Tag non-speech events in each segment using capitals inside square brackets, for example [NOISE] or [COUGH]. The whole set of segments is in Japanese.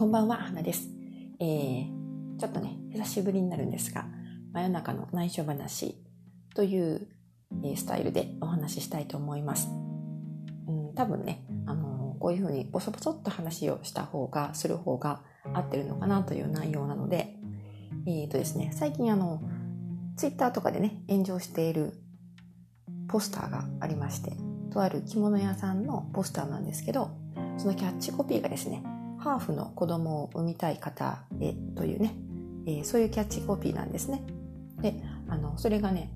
こんばんは、花です。えー、ちょっとね、久しぶりになるんですが、真夜中の内緒話という、えー、スタイルでお話ししたいと思います。うん、多分ね、あのー、こういうふうにボソボソっと話をした方が、する方が合ってるのかなという内容なので、えーとですね、最近あの、ツイッターとかでね、炎上しているポスターがありまして、とある着物屋さんのポスターなんですけど、そのキャッチコピーがですね、ハーフの子供を産みたい方へというね、えー、そういうキャッチコピーなんですね。で、あの、それがね、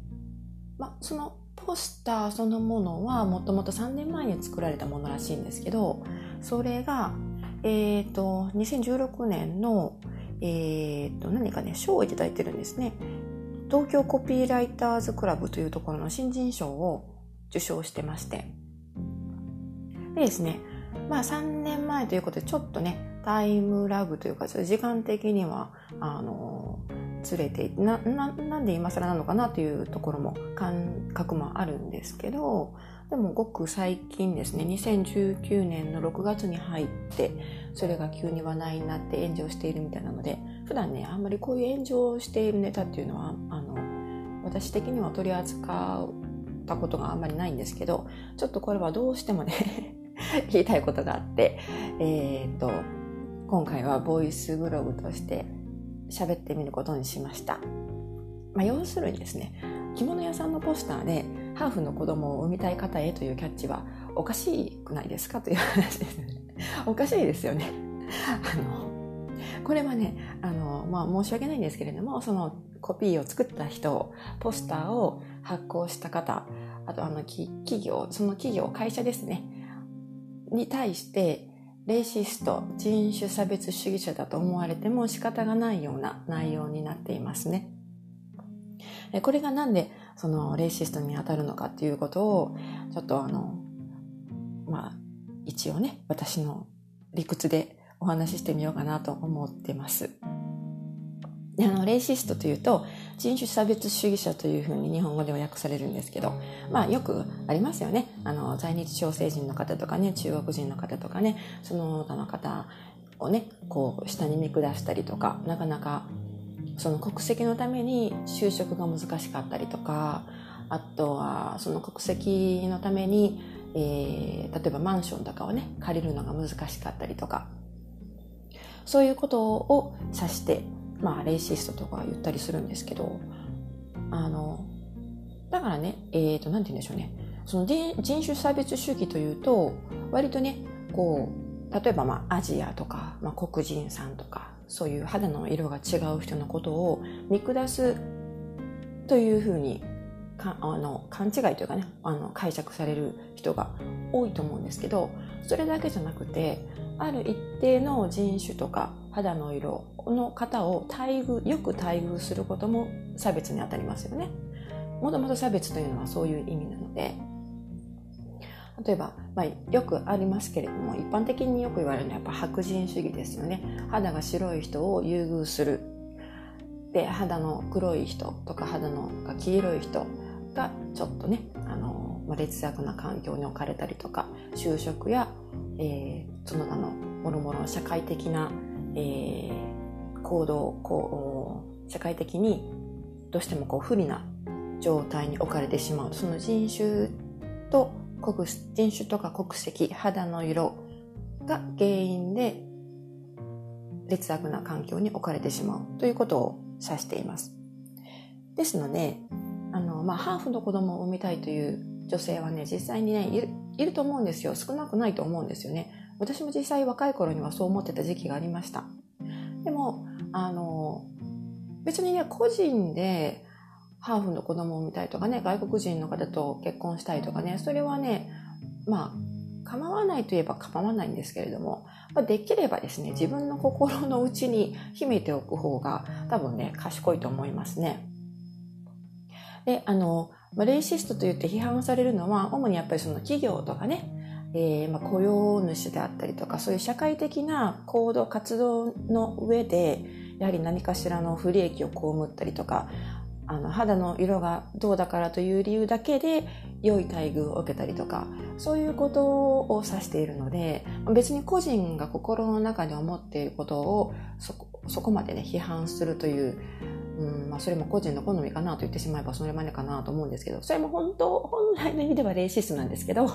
ま、そのポスターそのものはもともと3年前に作られたものらしいんですけど、それが、えっ、ー、と、2016年の、えっ、ー、と、何かね、賞をいただいてるんですね。東京コピーライターズクラブというところの新人賞を受賞してまして。でですね、まあ3年前ということでちょっとね、タイムラグというか、時間的には、あの、ずれてな、な、なんで今更なのかなというところも感覚もあるんですけど、でもごく最近ですね、2019年の6月に入って、それが急に話題になって炎上しているみたいなので、普段ね、あんまりこういう炎上しているネタっていうのは、あの、私的には取り扱ったことがあんまりないんですけど、ちょっとこれはどうしてもね [LAUGHS] 言いたいことがあって、えー、っと、今回はボイスブログとして喋ってみることにしました。まあ、要するにですね、着物屋さんのポスターで、ハーフの子供を産みたい方へというキャッチはおかしくないですか？という話ですね。[LAUGHS] おかしいですよね。あの、これはね、あの、まあ、申し訳ないんですけれども、そのコピーを作った人、ポスターを発行した方、あとあの、企業、その企業、会社ですね。に対してレイシスト、人種差別主義者だと思われても仕方がないような内容になっていますね。これがなんでそのレイシストに当たるのかっていうことをちょっとあの、まあ一応ね、私の理屈でお話ししてみようかなと思ってます。であのレイシストというと人種差別主義者というふうに日本語では訳されるんですけど、まあよくありますよね。あの、在日朝鮮人の方とかね、中国人の方とかね、その他の方をね、こう下に見下したりとか、なかなかその国籍のために就職が難しかったりとか、あとはその国籍のために、えー、例えばマンションとかをね、借りるのが難しかったりとか、そういうことを指してまあ、レイシストとか言ったりするんですけど、あの、だからね、えっ、ー、と、なんて言うんでしょうね。その人種差別主義というと、割とね、こう、例えばまあアジアとか、まあ、黒人さんとか、そういう肌の色が違う人のことを見下すというふうにかあの勘違いというかねあの解釈される人が多いと思うんですけどそれだけじゃなくてある一定の人種とか肌の色の方を待遇よく待遇することも差別にあたりますよね。もともと差別というのはそういう意味なので例えば、まあ、よくありますけれども一般的によく言われるのはやっぱ白人主義ですよね。肌が白い人を優遇する。で肌の黒い人とか肌のが黄色い人がちょっとねあの、ま、劣悪な環境に置かれたりとか就職や、えー、その他のもろもろ社会的な、えー、行動こう社会的にどうしてもこう不利な状態に置かれてしまうその人種と国人種とか国籍肌の色が原因で劣悪な環境に置かれてしまうということを指しています。ですので、あの、まあ、ハーフの子供を産みたいという女性はね、実際にね、いる、いると思うんですよ。少なくないと思うんですよね。私も実際若い頃にはそう思ってた時期がありました。でも、あの、別にね、個人でハーフの子供を産みたいとかね、外国人の方と結婚したいとかね、それはね、まあ、構わないといえば構わないんですけれども、まあ、できればですね、自分の心の内に秘めておく方が多分ね、賢いと思いますね。で、あの、レイシストと言って批判されるのは、主にやっぱりその企業とかね、えー、まあ雇用主であったりとか、そういう社会的な行動、活動の上で、やはり何かしらの不利益を被ったりとか、あの肌の色がどうだからという理由だけで良い待遇を受けたりとかそういうことを指しているので別に個人が心の中で思っていることをそこまでね批判するといううんまあ、それも個人の好みかなと言ってしまえばそれまでかなと思うんですけどそれも本当本来の意味ではレーシストなんですけど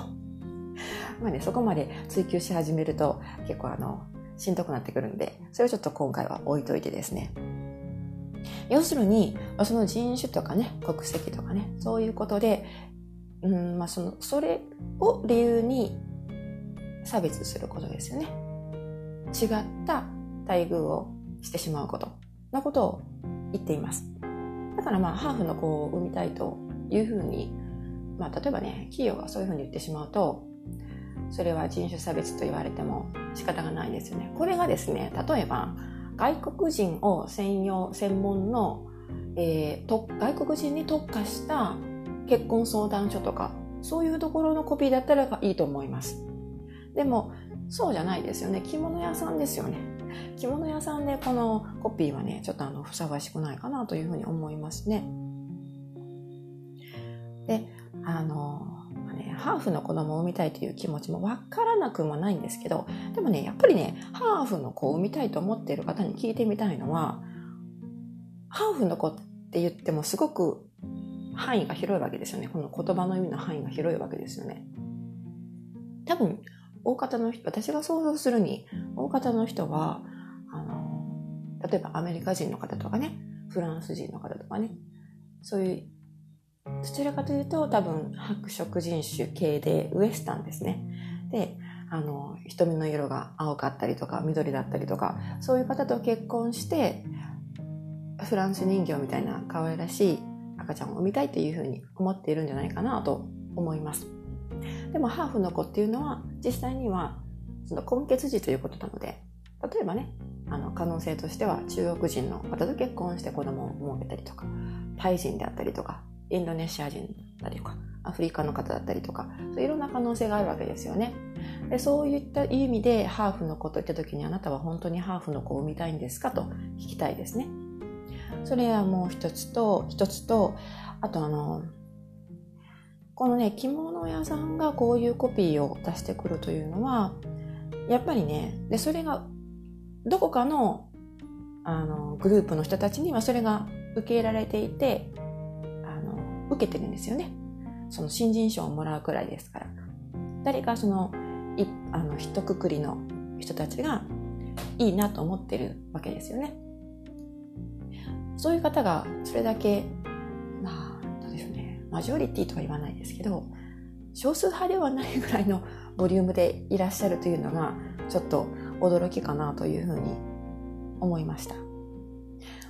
まあねそこまで追求し始めると結構あのしんどくなってくるんでそれをちょっと今回は置いといてですね。要するにその人種とかね国籍とかねそういうことでうんまあそのそれを理由に差別することですよね。違った待遇をしてしまうことのことを言っています。だからまあハーフの子を産みたいというふうに、まあ、例えばね企業がそういうふうに言ってしまうとそれは人種差別と言われても仕方がないですよね。これがですね例えば外国人を専用専門の、えー、と外国人に特化した結婚相談所とかそういうところのコピーだったらいいと思います。でもそうじゃないですよね。着物屋さんですよね。着物屋さんでこのコピーはねちょっとあのふさわしくないかなというふうに思いますね。であのね、ハーフの子供を産みたいという気持ちもわからなくもないんですけど、でもね、やっぱりね、ハーフの子を産みたいと思っている方に聞いてみたいのは、ハーフの子って言ってもすごく範囲が広いわけですよね。この言葉の意味の範囲が広いわけですよね。多分、大方の人、私が想像するに、大方の人は、あの、例えばアメリカ人の方とかね、フランス人の方とかね、そういう、どちらかというと多分白色人種系でウエスタンですね。で、あの、瞳の色が青かったりとか緑だったりとか、そういう方と結婚して、フランス人形みたいな可愛らしい赤ちゃんを産みたいというふうに思っているんじゃないかなと思います。でもハーフの子っていうのは実際にはその根血児ということなので例えばねあの可能性としては中国人の方と結婚して子供を設けたりとかタイ人であったりとかインドネシア人だったりとかアフリカの方だったりとかそういろんな可能性があるわけですよね。でそういった意味でハーフの子といった時にあなたは本当にハーフの子を産みたいんですかと聞きたいですね。それはもう一つと一つとあとあのこのね着物屋さんがこういうコピーを出してくるというのはやっぱりねでそれがどこかのあのグループの人たちにはそれが受け入れられていて受けてるんですよね。その新人賞をもらうくらいですから。誰かそのいあの一括りの人たちがいいなと思ってるわけですよね。そういう方がそれだけまあ、どうですね。マジョリティとは言わないですけど少数派ではないぐらいのボリュームでいらっしゃるというのがちょっと驚きかなというふうに思いました。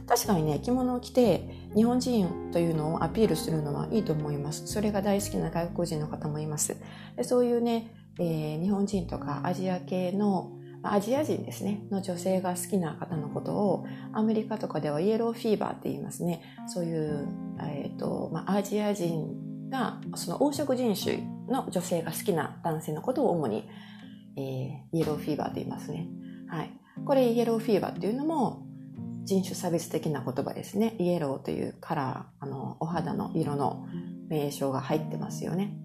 確かにね着物を着て日本人というのをアピールするのはいいと思いますそれが大好きな外国人の方もいますでそういうね、えー、日本人とかアジア系のアジア人ですね、の女性が好きな方のことを、アメリカとかではイエローフィーバーって言いますね。そういう、え、ー、と、まあ、アジア人が、その黄色人種の女性が好きな男性のことを主に、えー、イエローフィーバーと言いますね。はい。これイエローフィーバーっていうのも、人種差別的な言葉ですね。イエローというカラー、あの、お肌の色の名称が入ってますよね。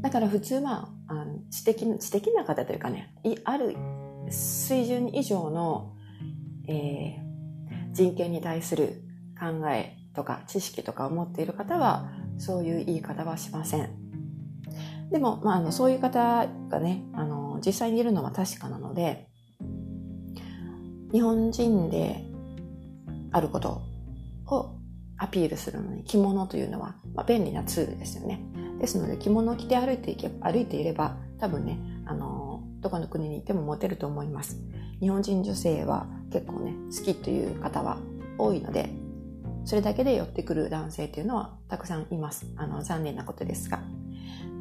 だから普通は、あの知的知的な方というかね、ある水準以上の、えー、人権に対する考えとか知識とかを持っている方は、そういう言い方はしません。でも、まあ、あの、そういう方がね、あの、実際にいるのは確かなので、日本人であることをアピールするのに着物というのは、まあ、便利なツールですよね。ですので着物を着て歩いていけ歩いていれば多分ね、あのどこの国にいてもモテると思います。日本人女性は結構ね好きという方は多いのでそれだけで寄ってくる男性というのはたくさんいます。あの残念なことですが。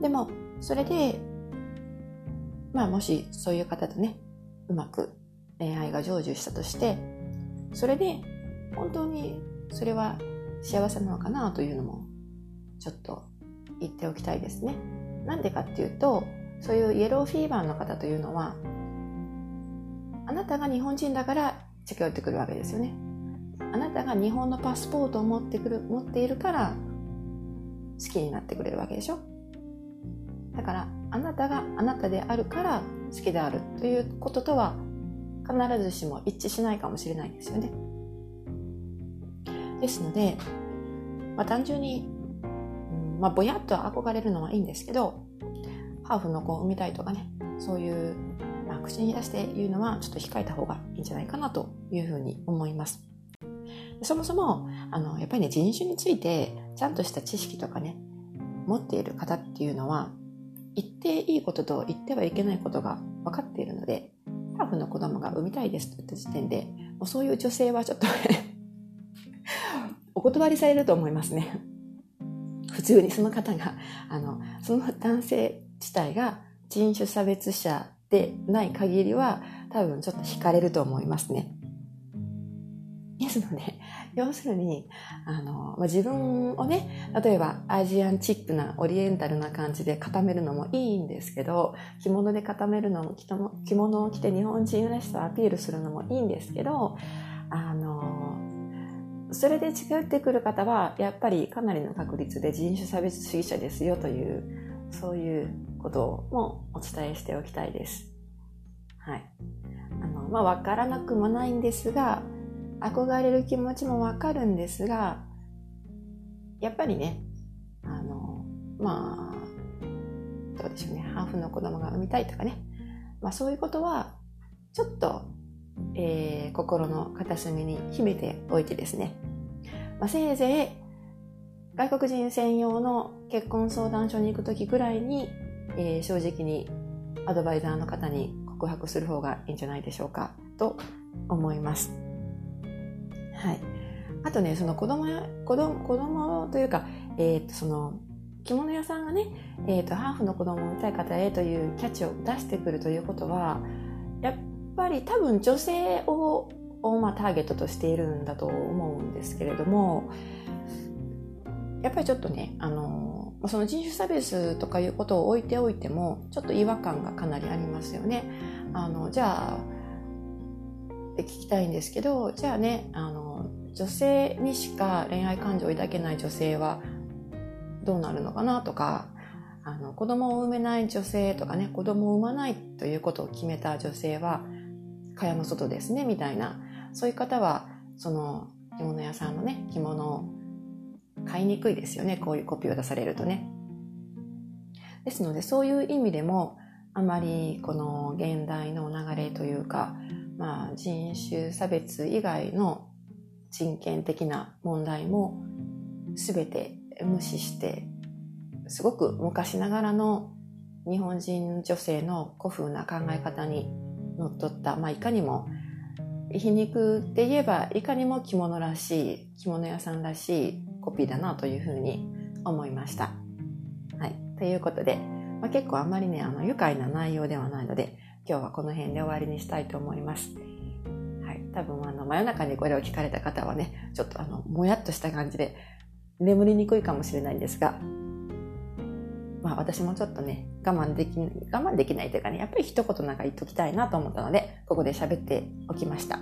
でもそれでまあもしそういう方とねうまく恋愛が成就したとしてそれで本当にそれは幸せなのかなというのもちょっと言っておきたいですね。なんでかっていうと、そういうイエローフィーバーの方というのは、あなたが日本人だから近寄ってくるわけですよね。あなたが日本のパスポートを持ってくる持っているから好きになってくれるわけでしょだからあなたがあなたであるから好きであるということとは必ずしも一致しないかもしれないんですよね。ですので、まあ、単純に、うんまあ、ぼやっと憧れるのはいいんですけどハーフの子を産みたいとかねそういう、まあ、口に出して言うのはちょっと控えた方がいいんじゃないかなというふうに思います。そもそもあのやっぱりね人種についてちゃんとした知識とかね持っている方っていうのは言っていいことと言ってはいけないことが分かっているのでラフの子供が産みたいですと言った時点でもうそういう女性はちょっと [LAUGHS] お断りされると思いますね。普通にその方があのその男性自体が人種差別者でない限りは多分ちょっと惹かれると思いますね。ですので、要するに、あの、まあ、自分をね、例えばアジアンチックなオリエンタルな感じで固めるのもいいんですけど、着物で固めるのも、着物を着て日本人らしさをアピールするのもいいんですけど、あの、それで違ってくる方は、やっぱりかなりの確率で人種差別主義者ですよという、そういうこともお伝えしておきたいです。はい。あの、まあ、わからなくもないんですが、憧れる気持ちもわかるんですがやっぱりねあのまあどうでしょうねハーフの子供が産みたいとかね、まあ、そういうことはちょっと、えー、心の片隅に秘めておいてですね、まあ、せいぜい外国人専用の結婚相談所に行く時ぐらいに、えー、正直にアドバイザーの方に告白する方がいいんじゃないでしょうかと思います。はい。あとね、その子供や、子供、子供というか、えっ、と、その、着物屋さんがね、えっ、と、ハーフの子供を産みたい方へというキャッチを出してくるということは、やっぱり多分女性を、をまあ、ターゲットとしているんだと思うんですけれども、やっぱりちょっとね、あの、その人種差別とかいうことを置いておいても、ちょっと違和感がかなりありますよね。あの、じゃあ、聞きたいんですけど、じゃあね、あの、女性にしか恋愛感情を抱けない女性はどうなるのかなとかあの子供を産めない女性とかね子供を産まないということを決めた女性は蚊帳の外ですねみたいな。そういう方はその着物屋さんのね着物を買いにくいですよね。こういうコピーを出されるとね。ですのでそういう意味でもあまりこの現代の流れというか、まあ、人種差別以外の人権的な問題も全て無視してすごく昔ながらの日本人女性の古風な考え方にのっとった、まあ、いかにも皮肉で言えばいかにも着物らしい着物屋さんらしいコピーだなというふうに思いました。はい。ということで、まあ、結構あんまりね、あの愉快な内容ではないので今日はこの辺で終わりにしたいと思います。はい多分あの真夜中にこれを聞かれた方はね、ちょっとあの、もやっとした感じで眠りにくいかもしれないんですが、まあ私もちょっとね、我慢でき、我慢できないというかね、やっぱり一言なんか言っときたいなと思ったので、ここで喋っておきました。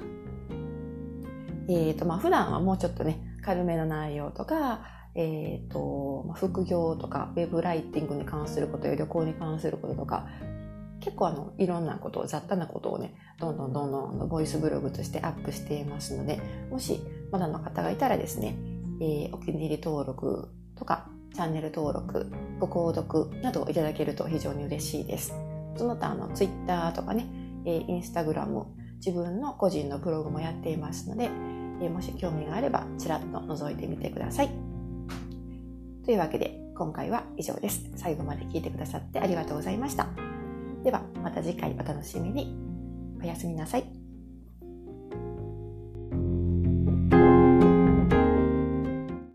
えっ、ー、と、まあ普段はもうちょっとね、軽めの内容とか、えっ、ー、と、ま、副業とか、ウェブライティングに関することや旅行に関することとか、結構あのいろんなことを雑多なことをねどんどんどんどんボイスブログとしてアップしていますのでもしまだの方がいたらですね、えー、お気に入り登録とかチャンネル登録ご購読などをいただけると非常に嬉しいです。その他あの Twitter とかね、えー、Instagram 自分の個人のブログもやっていますので、えー、もし興味があればちらっと覗いてみてください。というわけで今回は以上です。最後まで聞いてくださってありがとうございました。ではまた次回お楽しみに。おやすみなさい。